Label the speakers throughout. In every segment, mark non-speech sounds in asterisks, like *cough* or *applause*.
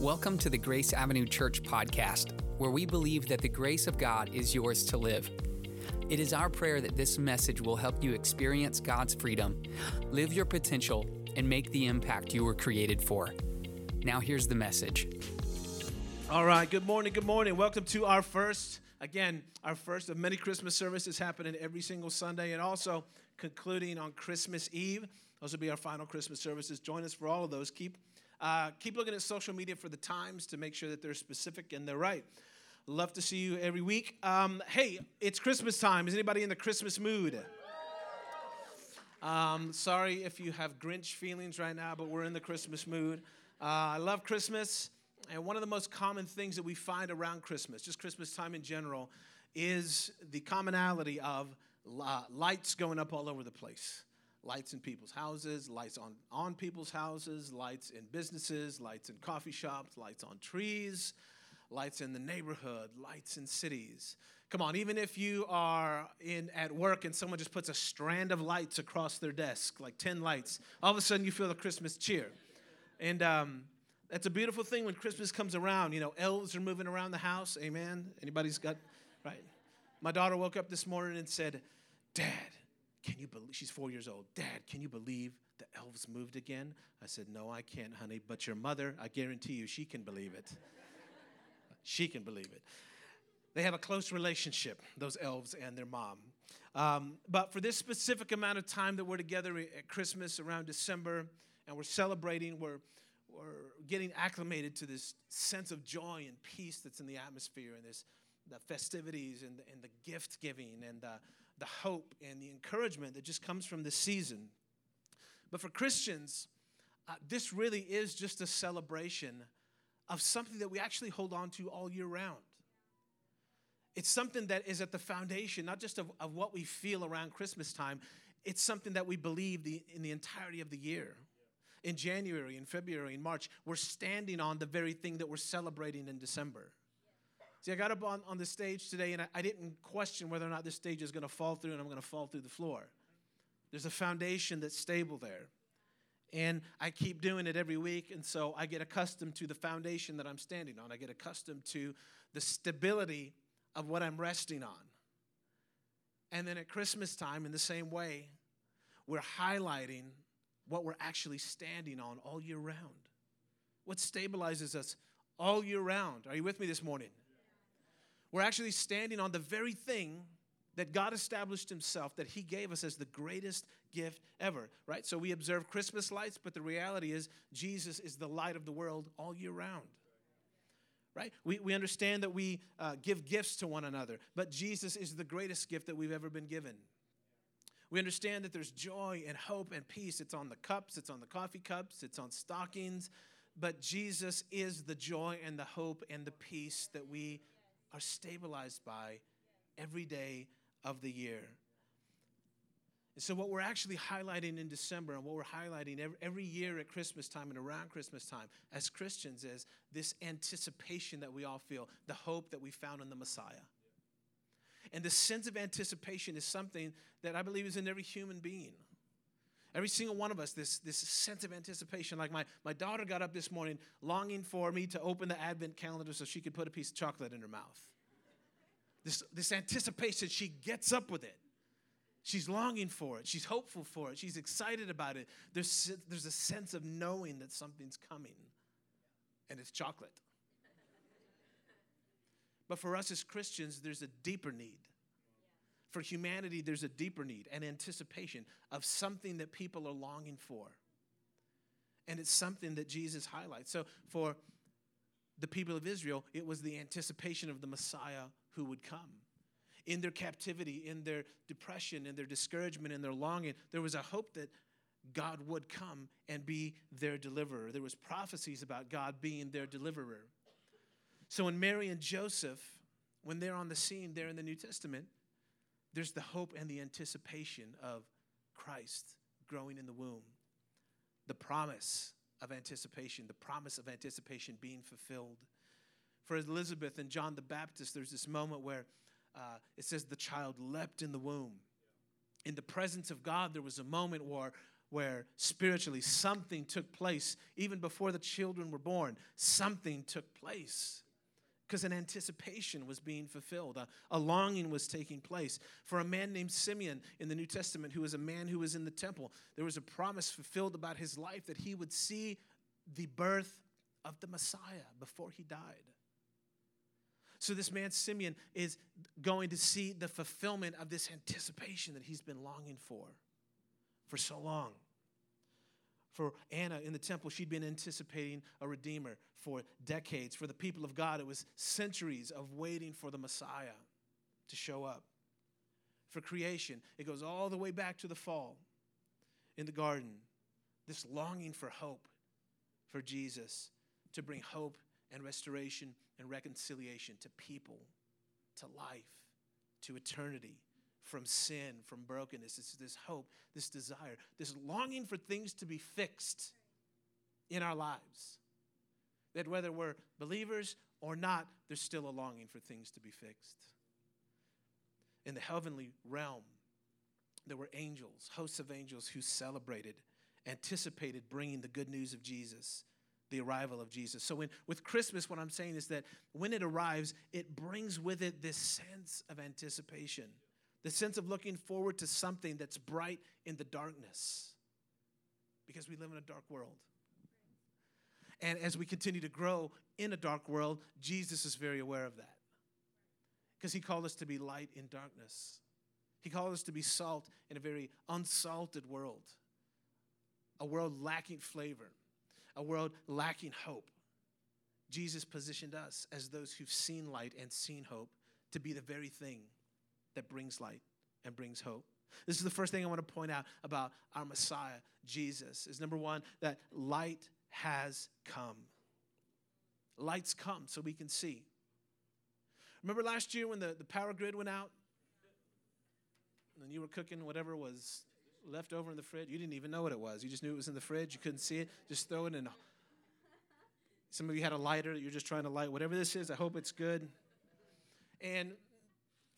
Speaker 1: Welcome to the Grace Avenue Church podcast, where we believe that the grace of God is yours to live. It is our prayer that this message will help you experience God's freedom, live your potential, and make the impact you were created for. Now, here's the message.
Speaker 2: All right, good morning, good morning. Welcome to our first, again, our first of many Christmas services happening every single Sunday and also concluding on Christmas Eve. Those will be our final Christmas services. Join us for all of those. Keep, uh, keep looking at social media for the times to make sure that they're specific and they're right. Love to see you every week. Um, hey, it's Christmas time. Is anybody in the Christmas mood? Um, sorry if you have Grinch feelings right now, but we're in the Christmas mood. Uh, I love Christmas, and one of the most common things that we find around Christmas, just Christmas time in general, is the commonality of uh, lights going up all over the place lights in people's houses, lights on, on people's houses, lights in businesses, lights in coffee shops, lights on trees, lights in the neighborhood, lights in cities. Come on, even if you are in at work and someone just puts a strand of lights across their desk, like 10 lights, all of a sudden you feel the Christmas cheer. And um, that's a beautiful thing when Christmas comes around. You know, elves are moving around the house. Amen. Anybody's got, right? My daughter woke up this morning and said, Dad, can you believe, she's four years old. Dad, can you believe the elves moved again? I said, No, I can't, honey, but your mother, I guarantee you, she can believe it. *laughs* she can believe it. They have a close relationship, those elves and their mom. Um, but for this specific amount of time that we're together at Christmas around December and we're celebrating, we're, we're getting acclimated to this sense of joy and peace that's in the atmosphere and this the festivities and the, and the gift giving and the, the hope and the encouragement that just comes from this season. But for Christians, uh, this really is just a celebration of something that we actually hold on to all year round. It's something that is at the foundation, not just of, of what we feel around Christmas time, it's something that we believe the, in the entirety of the year. In January, in February, in March, we're standing on the very thing that we're celebrating in December. See, I got up on, on the stage today and I, I didn't question whether or not this stage is going to fall through and I'm going to fall through the floor. There's a foundation that's stable there. And I keep doing it every week, and so I get accustomed to the foundation that I'm standing on. I get accustomed to the stability of what I'm resting on. And then at Christmas time, in the same way, we're highlighting what we're actually standing on all year round. What stabilizes us all year round. Are you with me this morning? We're actually standing on the very thing that God established Himself, that He gave us as the greatest gift ever, right? So we observe Christmas lights, but the reality is Jesus is the light of the world all year round, right? We, we understand that we uh, give gifts to one another, but Jesus is the greatest gift that we've ever been given. We understand that there's joy and hope and peace. It's on the cups, it's on the coffee cups, it's on stockings, but Jesus is the joy and the hope and the peace that we are stabilized by every day of the year. And so, what we're actually highlighting in December and what we're highlighting every, year at Christmas time and around Christmas time as Christians is this anticipation that we all feel, the hope that we found in the Messiah. And the sense of anticipation is something that I believe is in every human being. Every single one of us, this, this sense of anticipation. Like my, my daughter got up this morning longing for me to open the advent calendar so she could put a piece of chocolate in her mouth. This, this anticipation, she gets up with it. She's longing for it. She's hopeful for it. She's excited about it. There's, there's a sense of knowing that something's coming, and it's chocolate. But for us as Christians, there's a deeper need for humanity, there's a deeper need, an anticipation of something that people are longing for. And it's something that Jesus highlights. So for the people of Israel, it was the anticipation of the Messiah who would come. In their captivity, in their depression, in their discouragement, in their longing, there was a hope that God would come and be their deliverer. There was prophecies about God being their deliverer. So when Mary and Joseph, when they're on the scene there in the New Testament, there's the hope and the anticipation of Christ growing in the womb, the promise of anticipation, the promise of anticipation being fulfilled. For Elizabeth and John the Baptist, there's this moment where uh, it says the child leapt in the womb. In the presence of God, there was a moment where, where spiritually something took place even before the children were born. Something took place because an anticipation was being fulfilled, a, a, longing was taking place. For a man named Simeon in the New Testament, who was a man who was in the temple, there was a promise fulfilled about his life that he would see the birth of the Messiah before he died. So, this man, Simeon, is going to see the fulfillment of this anticipation that he's been longing for for so long. For Anna in the temple, she'd been anticipating a redeemer for decades. For the people of God, it was centuries of waiting for the Messiah to show up. For creation, it goes all the way back to the fall in the garden. This longing for hope for Jesus to bring hope and restoration and reconciliation to people, to life, to eternity from sin, from brokenness. It's this hope, this desire, this longing for things to be fixed in our lives. That whether we're believers or not, there's still a longing for things to be fixed. In the heavenly realm, there were angels, hosts of angels who celebrated, anticipated bringing the good news of Jesus, the arrival of Jesus. So, when, with Christmas, what I'm saying is that when it arrives, it brings with it this sense of anticipation the sense of looking forward to something that's bright in the darkness because we live in a dark world. And as we continue to grow in a dark world, Jesus is very aware of that because he called us to be light in darkness. He called us to be salt in a very unsalted world, a world lacking flavor, a world lacking hope. Jesus positioned us as those who've seen light and seen hope to be the very thing that brings light and brings hope. This is the first thing I want to point out about our Messiah, Jesus, is number one, that light has come. Lights come so we can see. Remember last year when the, the power grid went out? And you were cooking whatever was left over in the fridge? You didn't even know what it was. You just knew it was in the fridge. You couldn't see it. Just throw it in. Some of you had a lighter that you're just trying to light. Whatever this is, I hope it's good. And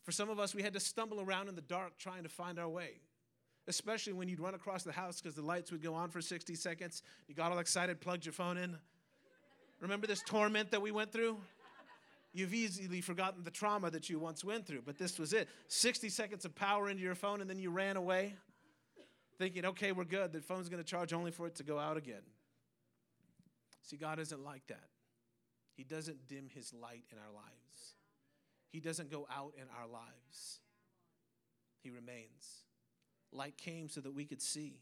Speaker 2: for some of us, we had to stumble around in the dark trying to find our way, especially when you'd run across the house because the lights would go on for 60 seconds. You got all excited, plugged your phone in. Remember this torment that we went through? You've easily forgotten the trauma that you once went through, but this was it 60 seconds of power into your phone, and then you ran away thinking, okay, we're good. The phone's going to charge only for it to go out again. See, God isn't like that. He doesn't dim his light in our lives. He doesn't go out in our lives, He remains. Light came so that we could see.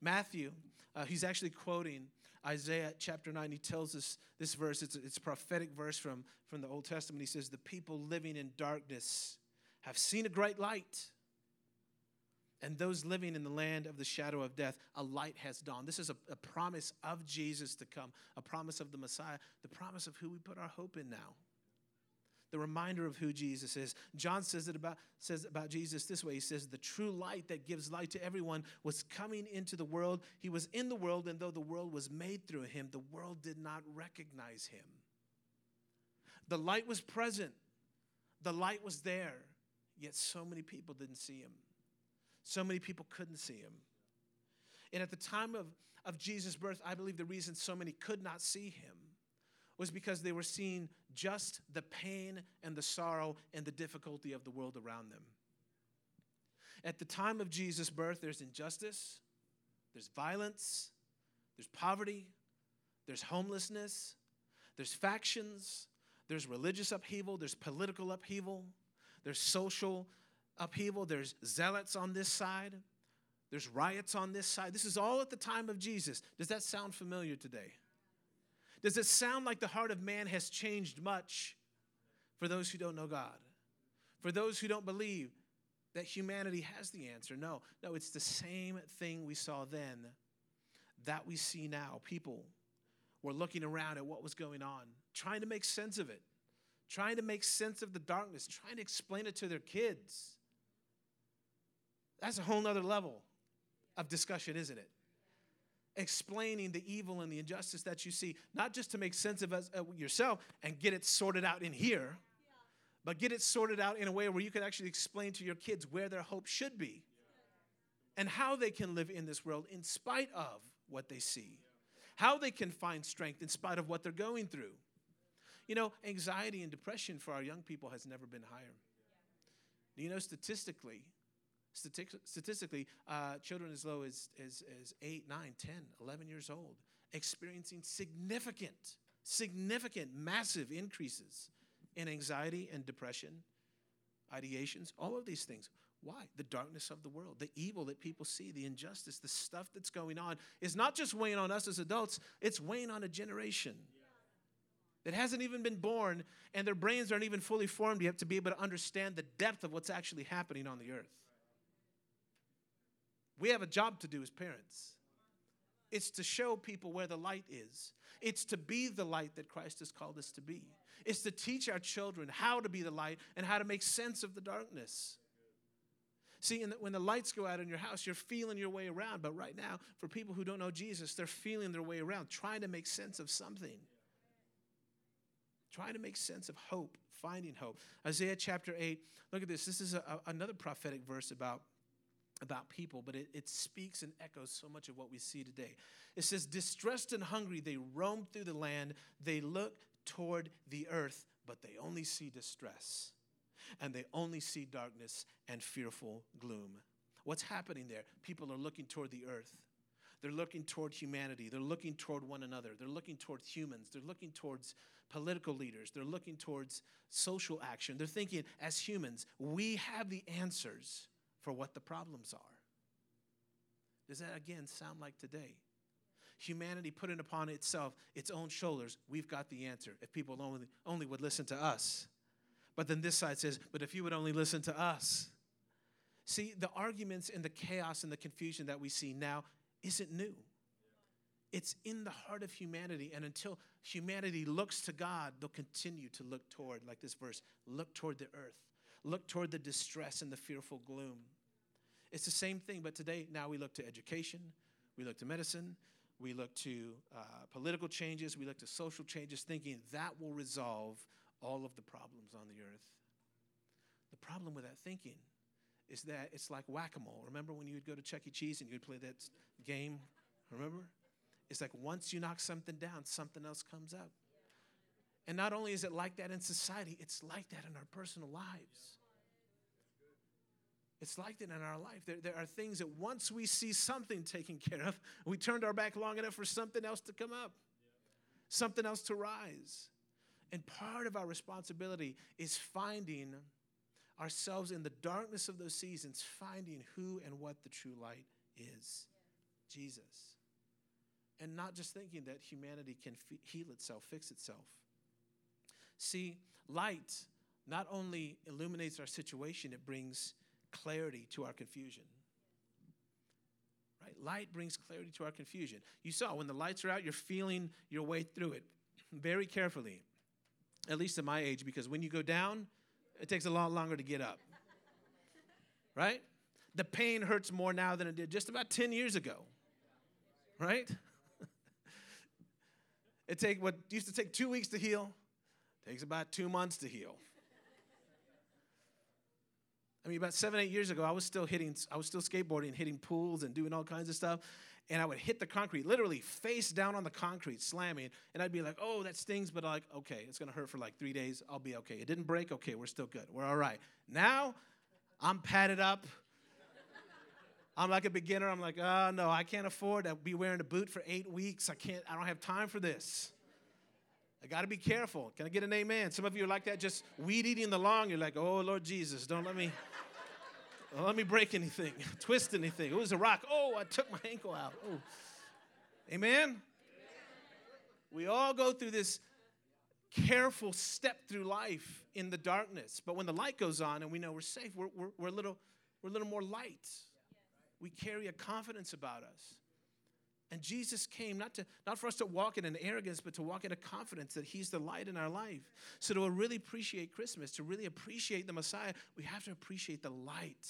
Speaker 2: Matthew, uh, he's actually quoting Isaiah chapter 9. He tells us this verse, it's it's a prophetic verse from, from the Old Testament. He says, The people living in darkness have seen a great light. And those living in the land of the shadow of death, a light has dawned. This is a, a promise of Jesus to come, a promise of the Messiah, the promise of who we put our hope in now the reminder of who Jesus is. John says it about says about Jesus this way. He says, "The true light that gives light to everyone was coming into the world. He was in the world, and though the world was made through him, the world did not recognize him." The light was present. The light was there, yet so many people didn't see him. So many people couldn't see him. And at the time of, of Jesus' birth, I believe the reason so many could not see him was because they were seeing just the pain and the sorrow and the difficulty of the world around them. At the time of Jesus' birth, there's injustice, there's violence, there's poverty, there's homelessness, there's factions, there's religious upheaval, there's political upheaval, there's social upheaval, there's zealots on this side, there's riots on this side. This is all at the time of Jesus. Does that sound familiar today? Does it sound like the heart of man has changed much for those who don't know God? For those who don't believe that humanity has the answer? No, no, it's the same thing we saw then that we see now. People were looking around at what was going on, trying to make sense of it, trying to make sense of the darkness, trying to explain it to their kids. That's a whole nother level of discussion, isn't it? Explaining the evil and the injustice that you see, not just to make sense of us, uh, yourself and get it sorted out in here, but get it sorted out in a way where you can actually explain to your kids where their hope should be and how they can live in this world in spite of what they see, how they can find strength in spite of what they're going through. You know, anxiety and depression for our young people has never been higher. You know, statistically, statistically, uh, children as low as, as, as 8, 9, 10, 11 years old experiencing significant, significant, massive increases in anxiety and depression, ideations, all of these things. Why? The darkness of the world, the evil that people see, the injustice, the stuff that's going on is not just weighing on us as adults, it's weighing on a generation that hasn't even been born and their brains aren't even fully formed yet to be able to understand the depth of what's actually happening on the earth. We have a job to do as parents. It's to show people where the light is. It's to be the light that Christ has called us to be. It's to teach our children how to be the light and how to make sense of the darkness. See, the, when the lights go out in your house, you're feeling your way around. But right now, for people who don't know Jesus, they're feeling their way around, trying to make sense of something. Trying to make sense of hope, finding hope. Isaiah chapter 8, look at this. This is a, another prophetic verse about about people, but it, it speaks and echoes so much of what we see today. It says, Distressed and hungry, they roam through the land. They look toward the earth, but they only see distress. And they only see darkness and fearful gloom. What's happening there? People are looking toward the earth. They're looking toward humanity. They're looking toward one another. They're looking towards humans. They're looking towards political leaders. They're looking towards social action. They're thinking, as humans, we have the answers for what the problems are. Does that again sound like today? Humanity putting upon itself its own shoulders, we've got the answer if people only, only would listen to us. But then this side says, but if you would only listen to us. See, the arguments and the chaos and the confusion that we see now isn't new. It's in the heart of humanity. And until humanity looks to God, they'll continue to look toward, like this verse, look toward the earth, look toward the distress and the fearful gloom. It's the same thing, but today, now we look to education, we look to medicine, we look to uh, political changes, we look to social changes, thinking that will resolve all of the problems on the earth. The problem with that thinking is that it's like whack a mole. Remember when you would go to Chuck E. Cheese and you'd play that game? Remember? It's like once you knock something down, something else comes up. And not only is it like that in society, it's like that in our personal lives. It's like that in our life. There, there are things that once we see something taken care of, we turned our back long enough for something else to come up, something else to rise. And part of our responsibility is finding ourselves in the darkness of those seasons, finding who and what the true light is Jesus. And not just thinking that humanity can heal itself, fix itself. See, light not only illuminates our situation, it brings clarity to our confusion. Right? Light brings clarity to our confusion. You saw when the lights are out, you're feeling your way through it very carefully, at least at my age, because when you go down, it takes a lot longer to get up. Right? The pain hurts more now than it did just about 10 years ago. Right? *laughs* it take what used to take two weeks to heal, takes about two months to heal. I mean, about seven, eight years ago, I was still hitting, I was still skateboarding, hitting pools and doing all kinds of stuff. And I would hit the concrete, literally face down on the concrete, slamming. And I'd be like, oh, that stings, but like, okay, it's gonna hurt for like three days. I'll be okay. It didn't break. Okay, we're still good. We're all right. Now, I'm padded up. I'm like a beginner. I'm like, oh no, I can't afford to be wearing a boot for eight weeks. I can't, I don't have time for this. I got to be careful. Can I get an amen? Some of you are like that, just weed eating the lawn. You're like, oh, Lord Jesus, don't let me, don't let me break anything, *laughs* twist anything. It was a rock. Oh, I took my ankle out. Oh, amen? We all go through this careful step through life in the darkness. But when the light goes on and we know we're safe, we're, we're, we're, a, little, we're a little more light. We carry a confidence about us. And Jesus came not, to, not for us to walk in an arrogance, but to walk in a confidence that He's the light in our life. So, to really appreciate Christmas, to really appreciate the Messiah, we have to appreciate the light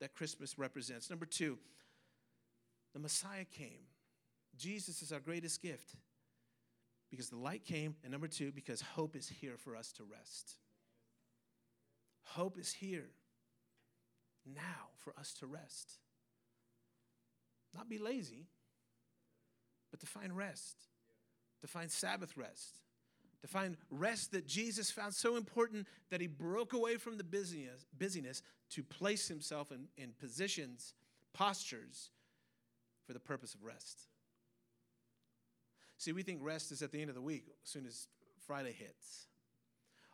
Speaker 2: that Christmas represents. Number two, the Messiah came. Jesus is our greatest gift because the light came. And number two, because hope is here for us to rest. Hope is here now for us to rest. not be lazy, but to find rest, to find Sabbath rest, to find rest that Jesus found so important that he broke away from the busyness, busyness to place himself in, in positions, postures for the purpose of rest. See, we think rest is at the end of the week, as soon as Friday hits.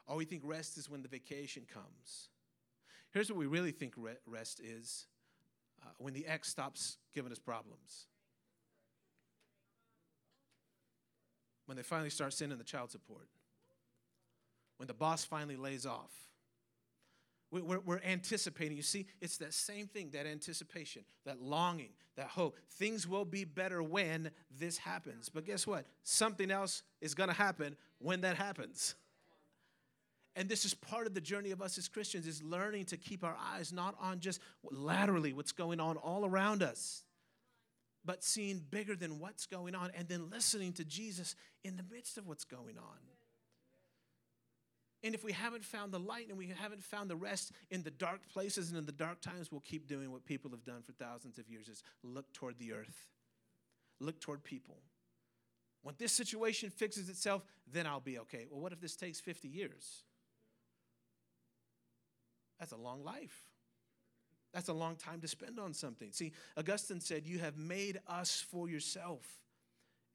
Speaker 2: Or we think rest is when the vacation comes. Here's what we really think rest is uh, when the ex stops giving us problems. When they finally start sending the child support. When the boss finally lays off. We're, we're, anticipating. You see, it's that same thing that anticipation, that longing, that hope. Things will be better when this happens. But guess what? Something else is going to happen when that happens. And this is part of the journey of us as Christians is learning to keep our eyes not on just laterally what's going on all around us, but seeing bigger than what's going on and then listening to Jesus in the midst of what's going on. And if we haven't found the light and we haven't found the rest in the dark places and in the dark times, we'll keep doing what people have done for thousands of years is look toward the earth. Look toward people. When this situation fixes itself, then I'll be okay. Well, what if this takes 50 years? That's a long life. That's a long time to spend on something. See, Augustine said, You have made us for yourself,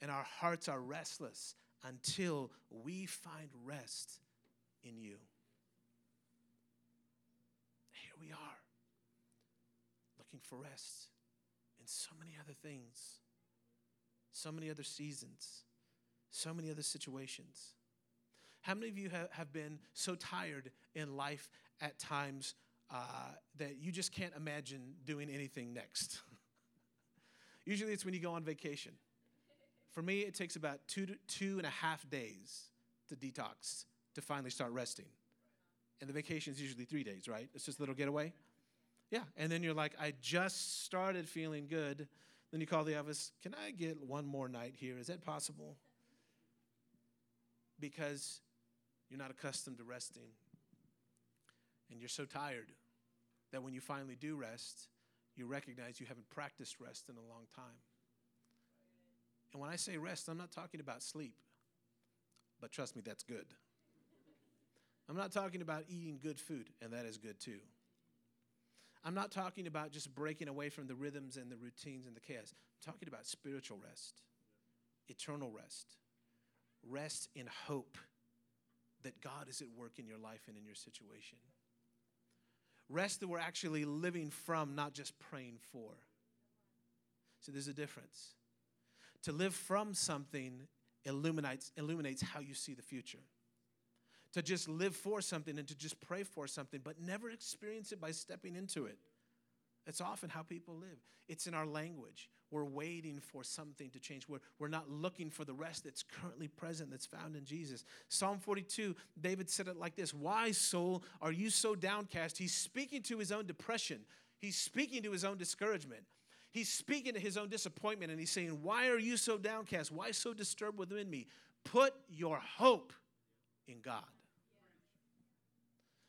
Speaker 2: and our hearts are restless until we find rest in you. Here we are, looking for rest in so many other things, so many other seasons, so many other situations. How many of you have, have been so tired in life at times uh, that you just can't imagine doing anything next? *laughs* Usually it's when you go on vacation. For me, it takes about two to two and a half days to detox to finally start resting. And the vacation is usually three days, right? It's just a little getaway. Yeah. And then you're like, I just started feeling good. Then you call the office, can I get one more night here? Is that possible? Because you're not accustomed to resting. And you're so tired that when you finally do rest, you recognize you haven't practiced rest in a long time. And when I say rest, I'm not talking about sleep, but trust me, that's good. I'm not talking about eating good food, and that is good too. I'm not talking about just breaking away from the rhythms and the routines and the chaos. I'm talking about spiritual rest, eternal rest, rest in hope that God is at work in your life and in your situation. Rest that we're actually living from, not just praying for. So there's a difference. To live from something illuminates, illuminates how you see the future to just live for something and to just pray for something, but never experience it by stepping into it. It's often how people live. It's in our language. We're waiting for something to change. We're, we're not looking for the rest that's currently present, that's found in Jesus. Psalm 42, David said it like this Why, soul, are you so downcast? He's speaking to his own depression, he's speaking to his own discouragement. He's speaking to his own disappointment, and he's saying, Why are you so downcast? Why so disturbed within me? Put your hope in God.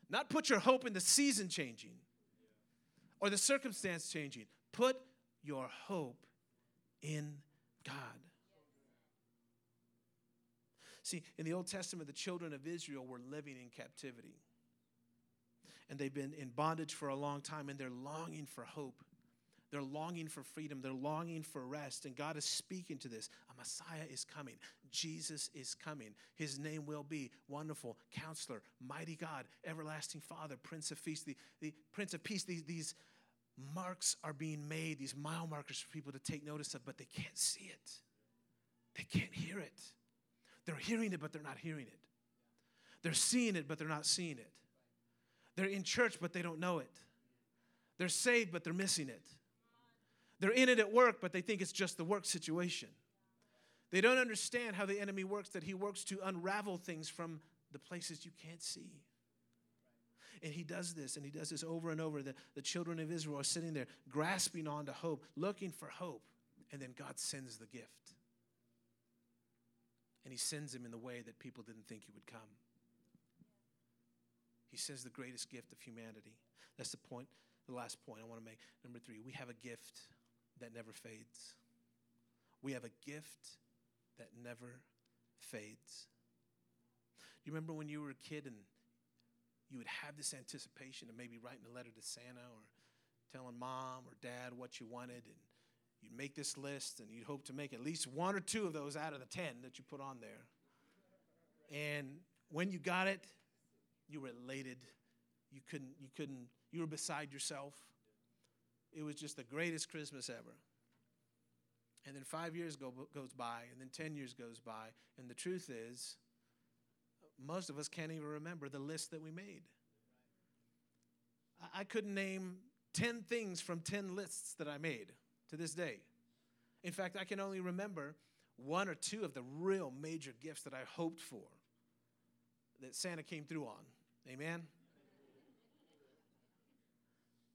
Speaker 2: Not put your hope in the season changing or the circumstance changing. Put your hope in God. See, in the Old Testament, the children of Israel were living in captivity. And they've been in bondage for a long time, and they're longing for hope. They're longing for freedom. They're longing for rest. And God is speaking to this. A Messiah is coming. Jesus is coming. His name will be Wonderful, Counselor, Mighty God, Everlasting Father, Prince of Peace. The, the Prince of Peace, these, these marks are being made, these mile markers for people to take notice of, but they can't see it. They can't hear it. They're hearing it, but they're not hearing it. They're seeing it, but they're not seeing it. They're in church, but they don't know it. They're saved, but they're missing it. They're in it at work, but they think it's just the work situation. They don't understand how the enemy works, that he works to unravel things from the places you can't see. And he does this, and he does this over and over. The, the children of Israel are sitting there grasping on onto hope, looking for hope, and then God sends the gift. And he sends him in the way that people didn't think he would come. He sends the greatest gift of humanity. That's the point, the last point I want to make. Number three, we have a gift that never fades. We have a gift that never fades. You remember when you were a kid and you would have this anticipation of maybe writing a letter to Santa or telling mom or dad what you wanted, and you'd make this list and you'd hope to make at least one or two of those out of the 10 that you put on there. And when you got it, you were elated. You couldn't, you couldn't, you were beside yourself. It was just the greatest Christmas ever. And then five years go, goes by, and then 10 years goes by. And the truth is, most of us can't even remember the list that we made. I, I couldn't name 10 things from 10 lists that I made to this day. In fact, I can only remember one or two of the real major gifts that I hoped for that Santa came through on. Amen?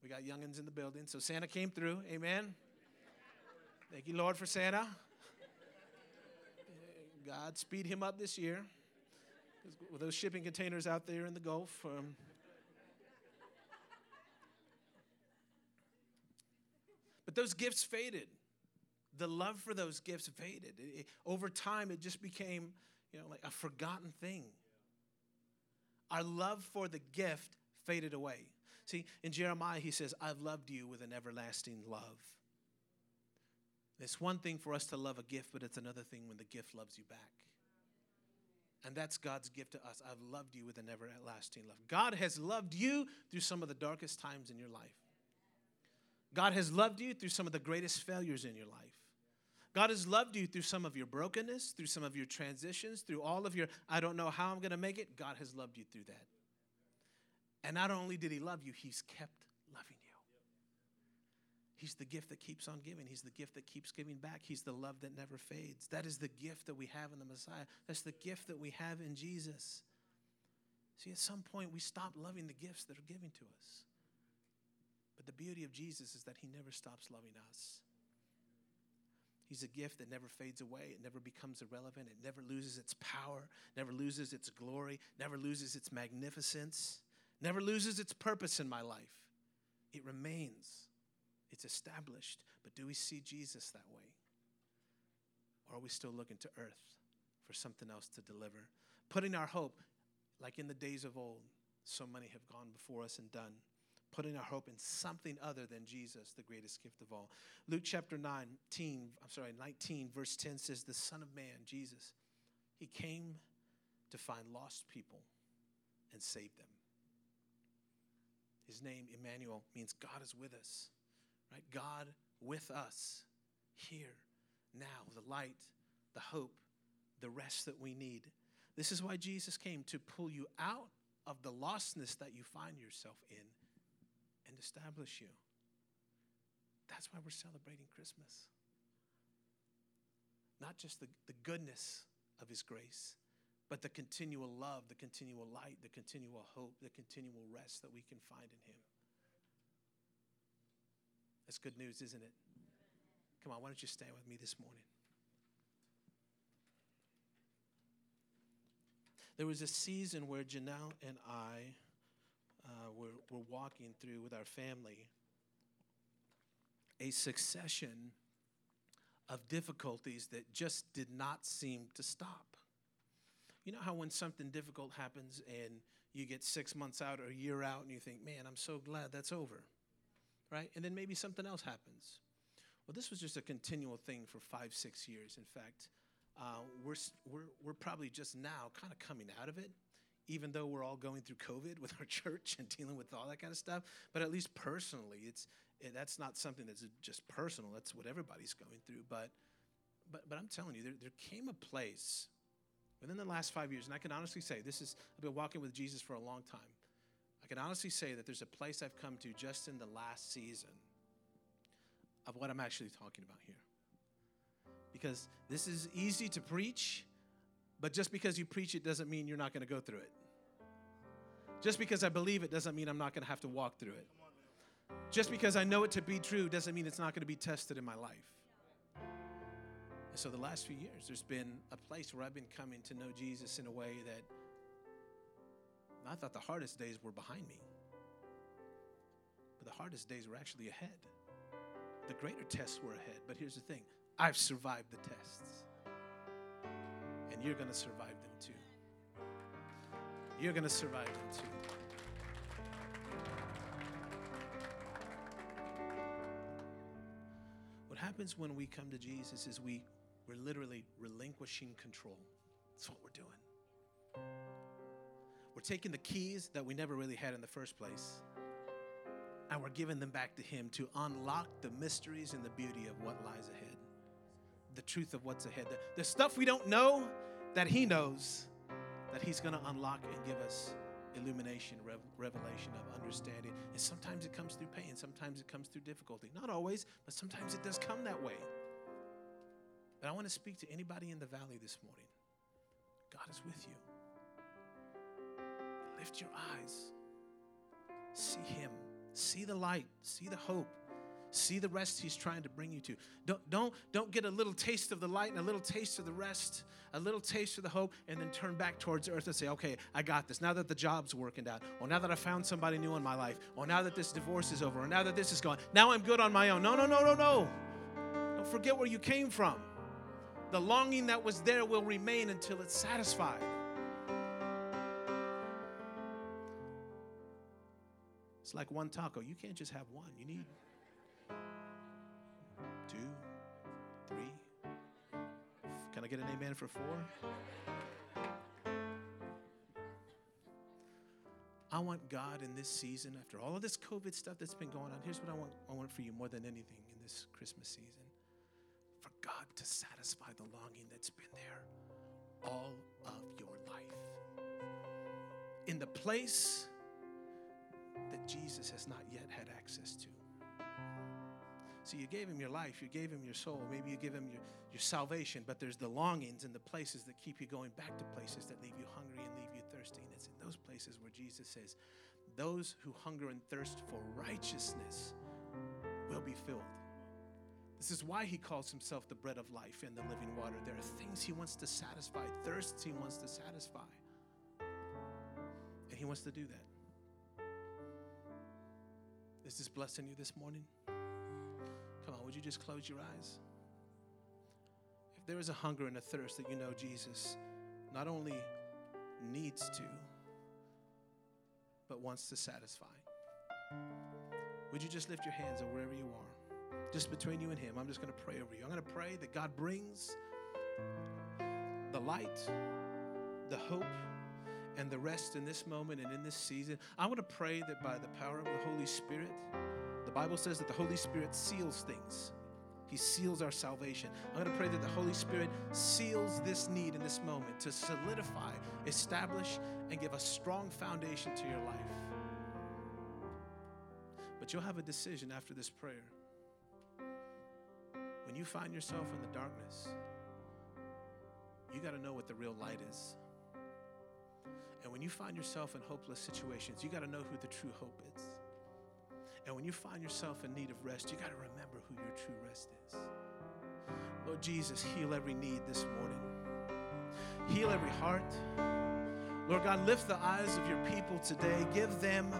Speaker 2: We got youngins in the building, so Santa came through. Amen? Thank you, Lord, for Santa. God speed him up this year. With those shipping containers out there in the Gulf. Um, but those gifts faded. The love for those gifts faded. It, it, over time, it just became, you know, like a forgotten thing. Our love for the gift faded away. See, in Jeremiah, he says, I've loved you with an everlasting love. It's one thing for us to love a gift, but it's another thing when the gift loves you back. And that's God's gift to us. I've loved you with an everlasting love. God has loved you through some of the darkest times in your life. God has loved you through some of the greatest failures in your life. God has loved you through some of your brokenness, through some of your transitions, through all of your, I don't know how I'm going to make it. God has loved you through that. And not only did He love you, He's kept loving you. He's the gift that keeps on giving. He's the gift that keeps giving back. He's the love that never fades. That is the gift that we have in the Messiah. That's the gift that we have in Jesus. See, at some point, we stop loving the gifts that are given to us. But the beauty of Jesus is that He never stops loving us. He's a gift that never fades away. It never becomes irrelevant. It never loses its power, never loses its glory, never loses its magnificence never loses its purpose in my life. It remains, it's established. But do we see Jesus that way? Or are we still looking to earth for something else to deliver? Putting our hope, like in the days of old, so many have gone before us and done. Putting our hope in something other than Jesus, the greatest gift of all. Luke chapter 19, I'm sorry, 19, verse 10 says, The Son of Man, Jesus, he came to find lost people and save them. His name, Emmanuel, means God is with us, right? God with us here, now, the light, the hope, the rest that we need. This is why Jesus came to pull you out of the lostness that you find yourself in and establish you. That's why we're celebrating Christmas. Not just the, the goodness of His grace, but the continual love, the continual light, the continual hope, the continual rest that we can find in Him. That's good news, isn't it? Come on, why don't you stand with me this morning? There was a season where Janelle and I uh, were, were walking through with our family a succession of difficulties that just did not seem to stop. You know how when something difficult happens and you get six months out or a year out and you think, man, I'm so glad that's over, right? And then maybe something else happens. Well, this was just a continual thing for five, six years. In fact, uh, we're, we're, we're probably just now kind of coming out of it, even though we're all going through COVID *laughs* with our church and dealing with all that kind of stuff. But at least personally, it's, it, that's not something that's just personal. That's what everybody's going through. But, but, but I'm telling you, there, there came a place within the last five years, and I can honestly say this is, I've been walking with Jesus for a long time. I can honestly say that there's a place I've come to just in the last season of what I'm actually talking about here. Because this is easy to preach, but just because you preach it doesn't mean you're not going to go through it. Just because I believe it doesn't mean I'm not going to have to walk through it. Just because I know it to be true doesn't mean it's not going to be tested in my life. And so the last few years, there's been a place where I've been coming to know Jesus in a way that I thought the hardest days were behind me. But the hardest days were actually ahead. the greater tests were ahead. But here's the thing I've survived the tests, and you're going to survive them too. You're going to survive them too. What happens when we come to Jesus is we, we're literally relinquishing control. That's what we're doing. We're taking the keys that we never really had in the first place and we're giving them back to Him to unlock the mysteries and the beauty of what lies ahead, the truth of what's ahead, the, the stuff we don't know that He knows that He's going to unlock and give us illumination, rev- revelation of understanding. And sometimes it comes through pain, sometimes it comes through difficulty. Not always, but sometimes it does come that way. But I want to speak to anybody in the valley this morning. God is with you. Lift your eyes, see Him. See the light, see the hope, see the rest he's trying to bring you to. Don't, don't, don't get a little taste of the light and a little taste of the rest, a little taste of the hope, and then turn back towards earth and say, okay, I got this. Now that the job's working out, or now that I found somebody new in my life, or now that this divorce is over, or now that this is gone, now I'm good on my own. No, no, no, no, no. Don't forget where you came from. The longing that was there will remain until it's satisfied. It's like one taco. You can't just have one. You need two, three. Can I get an amen for four? I want God in this season, after all of this COVID stuff that's been going on, here's what I want, I want for you more than anything in this Christmas season to satisfy the longing that's been there all of your life. In the place that Jesus has not yet had access to. So you gave him your life, you gave him your soul, maybe you give him your, your salvation, but there's the longings and the places that keep you going back to places that leave you hungry and leave you thirsty. And it's in those places where Jesus says, Those who hunger and thirst for righteousness will be filled. This is why he calls himself the bread of life and the living water. There are things he wants to satisfy, thirsts he wants to satisfy. And he wants to do that. Is this blessing you this morning? Come on, would you just close your eyes? If there is a hunger and a thirst that you know Jesus not only needs to, but wants to satisfy, would you just lift your hands or wherever you are? Just between you and Him, I'm just going to pray over you. I'm going to pray that God brings the light, the hope, and the rest in this moment and in this season. I want to pray that by the power of the Holy Spirit, the Bible says that the Holy Spirit seals things. He seals our salvation. I'm going to pray that the Holy Spirit seals this need in this moment to solidify, establish, and give a strong foundation to your life. But you'll have a decision after this prayer. When you find yourself in the darkness, you got to know what the real light is. And when you find yourself in hopeless situations, you got to know who the true hope is. And when you find yourself in need of rest, you got to remember who your true rest is. Lord Jesus, heal every need this morning. Heal every heart. Lord God, lift the eyes of your people today. Give them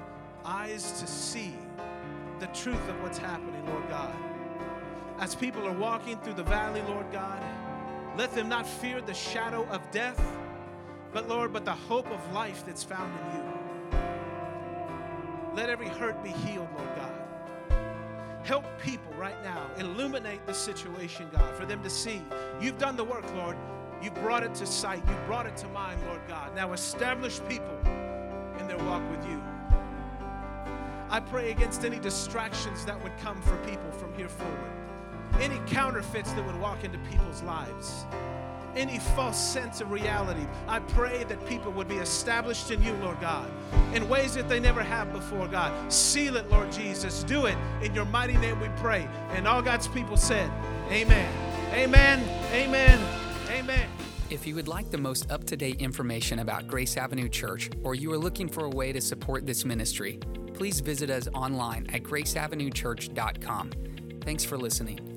Speaker 2: eyes to see the truth of what's happening, Lord God. As people are walking through the valley, Lord God, let them not fear the shadow of death but Lord, but the hope of life that's found in you. Let every hurt be healed, Lord God. Help people right now. Illuminate the situation, God, for them to see. You've done the work, Lord. You brought it to sight. You brought it to mind, Lord God. Now establish people in their walk with you. I pray against any distractions that would come for people from here forward, any counterfeits that would walk into people's lives any false sense of reality. I pray that people would be established in you, Lord God, in ways that they never have before, God. Seal it, Lord Jesus. Do it. In your mighty name we pray. And all God's people said, Amen. Amen. Amen. Amen.
Speaker 1: If you would like the most up to date information about Grace Avenue Church, or you are looking for a way to support this ministry, please visit us online at graceavenuechurch.com. Thanks for listening.